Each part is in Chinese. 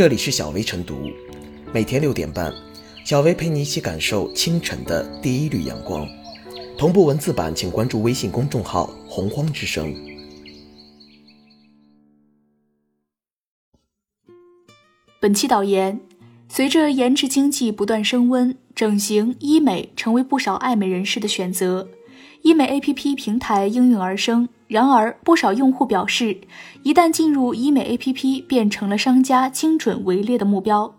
这里是小薇晨读，每天六点半，小薇陪你一起感受清晨的第一缕阳光。同步文字版，请关注微信公众号“洪荒之声”。本期导言：随着颜值经济不断升温，整形医美成为不少爱美人士的选择。医美 APP 平台应运而生，然而不少用户表示，一旦进入医美 APP，便成了商家精准围猎的目标，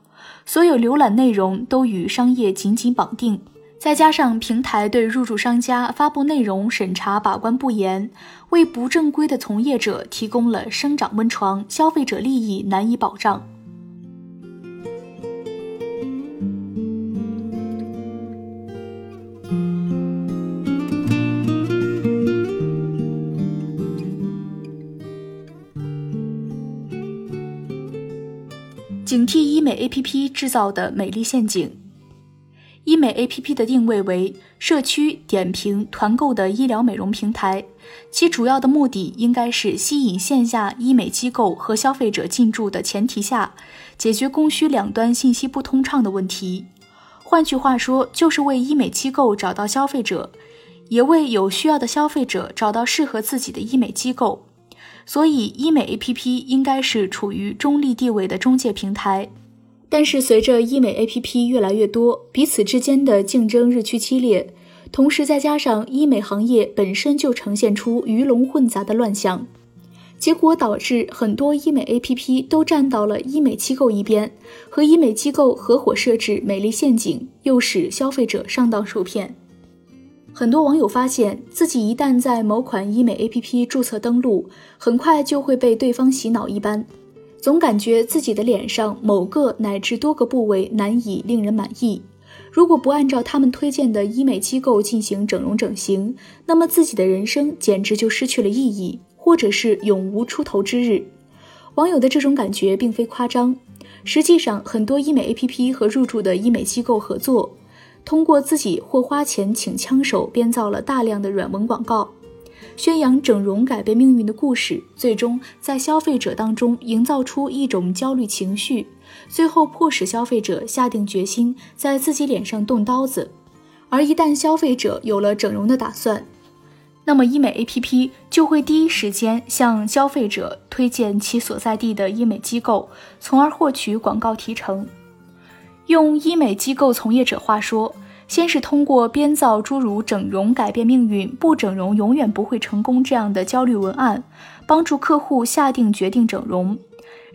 所有浏览内容都与商业紧紧绑定。再加上平台对入驻商家发布内容审查把关不严，为不正规的从业者提供了生长温床，消费者利益难以保障。警惕医美 APP 制造的美丽陷阱。医美 APP 的定位为社区点评团购的医疗美容平台，其主要的目的应该是吸引线下医美机构和消费者进驻的前提下，解决供需两端信息不通畅的问题。换句话说，就是为医美机构找到消费者，也为有需要的消费者找到适合自己的医美机构。所以，医美 APP 应该是处于中立地位的中介平台。但是，随着医美 APP 越来越多，彼此之间的竞争日趋激烈，同时再加上医美行业本身就呈现出鱼龙混杂的乱象，结果导致很多医美 APP 都站到了医美机构一边，和医美机构合伙设置美丽陷阱，诱使消费者上当受骗。很多网友发现自己一旦在某款医美 APP 注册登录，很快就会被对方洗脑一般，总感觉自己的脸上某个乃至多个部位难以令人满意。如果不按照他们推荐的医美机构进行整容整形，那么自己的人生简直就失去了意义，或者是永无出头之日。网友的这种感觉并非夸张，实际上很多医美 APP 和入驻的医美机构合作。通过自己或花钱请枪手编造了大量的软文广告，宣扬整容改变命运的故事，最终在消费者当中营造出一种焦虑情绪，最后迫使消费者下定决心在自己脸上动刀子。而一旦消费者有了整容的打算，那么医美 APP 就会第一时间向消费者推荐其所在地的医美机构，从而获取广告提成。用医美机构从业者话说，先是通过编造诸如“整容改变命运，不整容永远不会成功”这样的焦虑文案，帮助客户下定决定整容，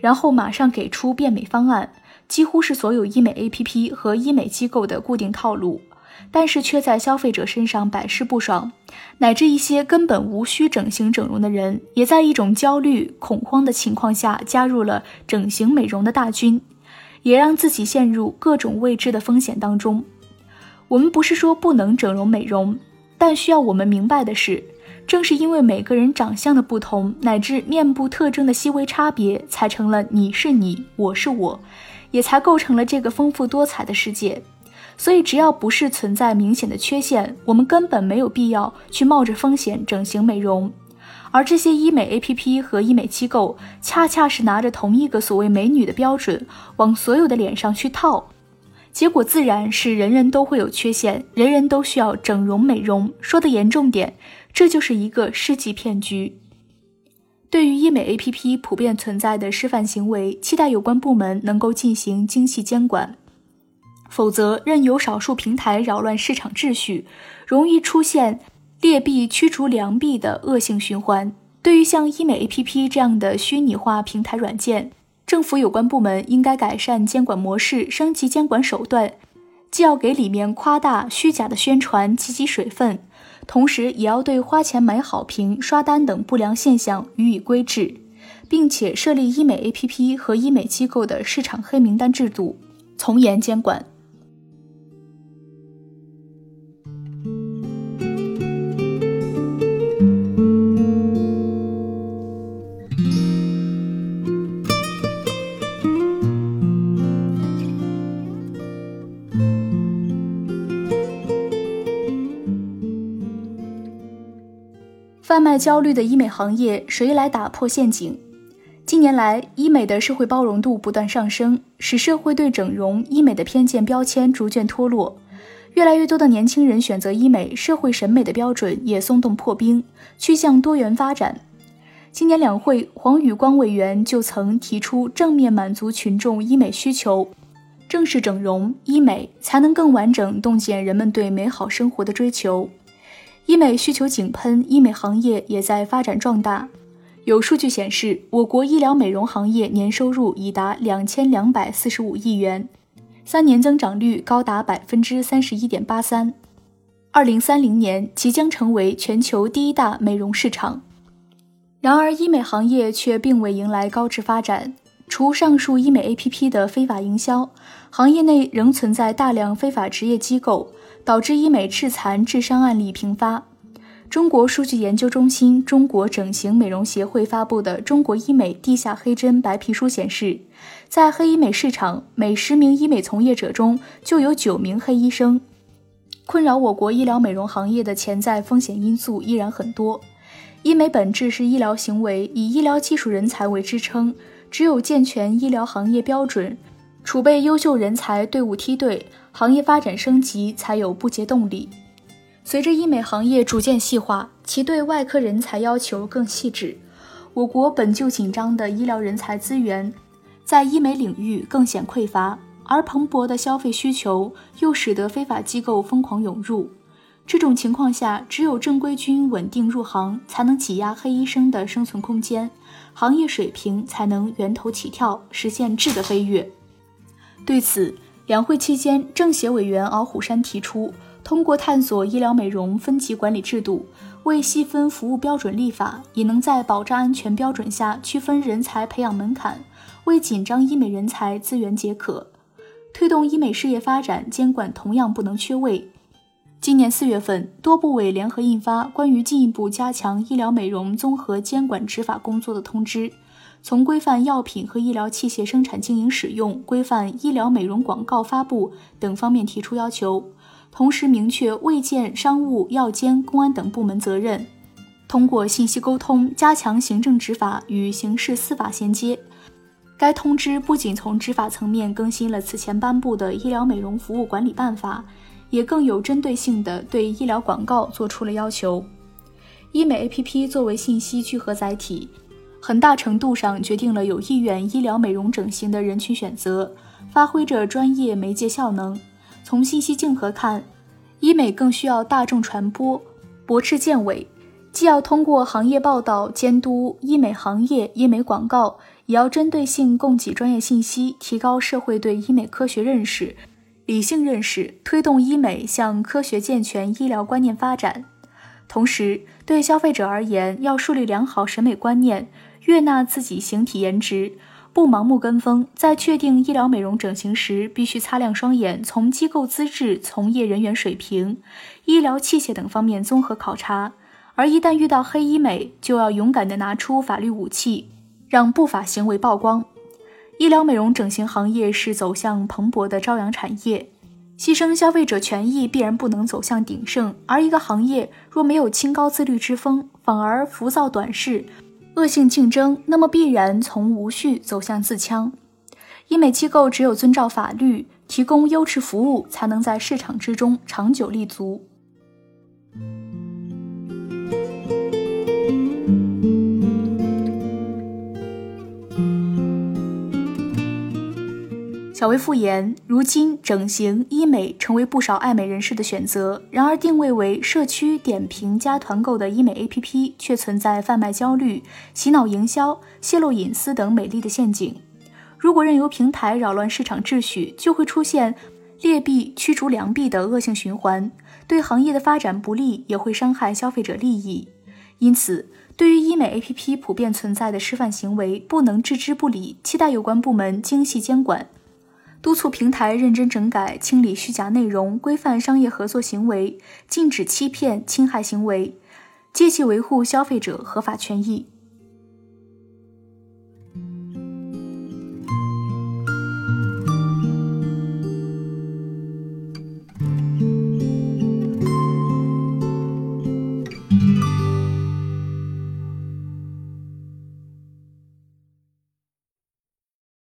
然后马上给出变美方案，几乎是所有医美 APP 和医美机构的固定套路。但是却在消费者身上百试不爽，乃至一些根本无需整形整容的人，也在一种焦虑恐慌的情况下加入了整形美容的大军。也让自己陷入各种未知的风险当中。我们不是说不能整容美容，但需要我们明白的是，正是因为每个人长相的不同，乃至面部特征的细微差别，才成了你是你，我是我，也才构成了这个丰富多彩的世界。所以，只要不是存在明显的缺陷，我们根本没有必要去冒着风险整形美容。而这些医美 APP 和医美机构，恰恰是拿着同一个所谓美女的标准，往所有的脸上去套，结果自然是人人都会有缺陷，人人都需要整容美容。说的严重点，这就是一个世纪骗局。对于医美 APP 普遍存在的示范行为，期待有关部门能够进行精细监管，否则任由少数平台扰乱市场秩序，容易出现。劣币驱逐良币的恶性循环。对于像医美 APP 这样的虚拟化平台软件，政府有关部门应该改善监管模式，升级监管手段，既要给里面夸大虚假的宣传积积水分，同时也要对花钱买好评、刷单等不良现象予以规制，并且设立医美 APP 和医美机构的市场黑名单制度，从严监管。焦虑的医美行业，谁来打破陷阱？近年来，医美的社会包容度不断上升，使社会对整容医美的偏见标签逐渐脱落。越来越多的年轻人选择医美，社会审美的标准也松动破冰，趋向多元发展。今年两会，黄宇光委员就曾提出正面满足群众医美需求，正视整容医美，才能更完整洞见人们对美好生活的追求。医美需求井喷，医美行业也在发展壮大。有数据显示，我国医疗美容行业年收入已达两千两百四十五亿元。三年增长率高达百分之三十一点八三，二零三零年即将成为全球第一大美容市场。然而，医美行业却并未迎来高质发展。除上述医美 APP 的非法营销，行业内仍存在大量非法执业机构，导致医美致残致伤案例频发。中国数据研究中心、中国整形美容协会发布的《中国医美地下黑针白皮书》显示，在黑医美市场，每十名医美从业者中就有九名黑医生。困扰我国医疗美容行业的潜在风险因素依然很多。医美本质是医疗行为，以医疗技术人才为支撑，只有健全医疗行业标准，储备优秀人才队伍梯队，行业发展升级才有不竭动力。随着医美行业逐渐细化，其对外科人才要求更细致。我国本就紧张的医疗人才资源，在医美领域更显匮乏，而蓬勃的消费需求又使得非法机构疯狂涌入。这种情况下，只有正规军稳定入行，才能挤压黑医生的生存空间，行业水平才能源头起跳，实现质的飞跃。对此，两会期间，政协委员敖虎山提出。通过探索医疗美容分级管理制度，为细分服务标准立法，也能在保障安全标准下区分人才培养门槛，为紧张医美人才资源解渴，推动医美事业发展。监管同样不能缺位。今年四月份，多部委联合印发关于进一步加强医疗美容综合监管执法工作的通知，从规范药品和医疗器械生产经营使用、规范医疗美容广告发布等方面提出要求。同时明确卫健、商务、药监、公安等部门责任，通过信息沟通加强行政执法与刑事司法衔接。该通知不仅从执法层面更新了此前颁布的医疗美容服务管理办法，也更有针对性地对医疗广告做出了要求。医美 APP 作为信息聚合载体，很大程度上决定了有意愿医疗美容整形的人群选择，发挥着专业媒介效能。从信息竞合看，医美更需要大众传播，驳斥见尾，既要通过行业报道监督医美行业、医美广告，也要针对性供给专业信息，提高社会对医美科学认识、理性认识，推动医美向科学健全医疗观念发展。同时，对消费者而言，要树立良好审美观念，悦纳自己形体颜值。不盲目跟风，在确定医疗美容整形时，必须擦亮双眼，从机构资质、从业人员水平、医疗器械等方面综合考察。而一旦遇到黑医美，就要勇敢地拿出法律武器，让不法行为曝光。医疗美容整形行业是走向蓬勃的朝阳产业，牺牲消费者权益必然不能走向鼎盛。而一个行业若没有清高自律之风，反而浮躁短视。恶性竞争，那么必然从无序走向自戕。医美机构只有遵照法律，提供优质服务，才能在市场之中长久立足。小薇复言，如今整形医美成为不少爱美人士的选择。然而，定位为社区点评加团购的医美 APP 却存在贩卖焦虑、洗脑营销、泄露隐私等美丽的陷阱。如果任由平台扰乱市场秩序，就会出现劣币驱逐良币的恶性循环，对行业的发展不利，也会伤害消费者利益。因此，对于医美 APP 普遍存在的示范行为，不能置之不理，期待有关部门精细监管。督促平台认真整改、清理虚假内容，规范商业合作行为，禁止欺骗、侵害行为，积极维护消费者合法权益。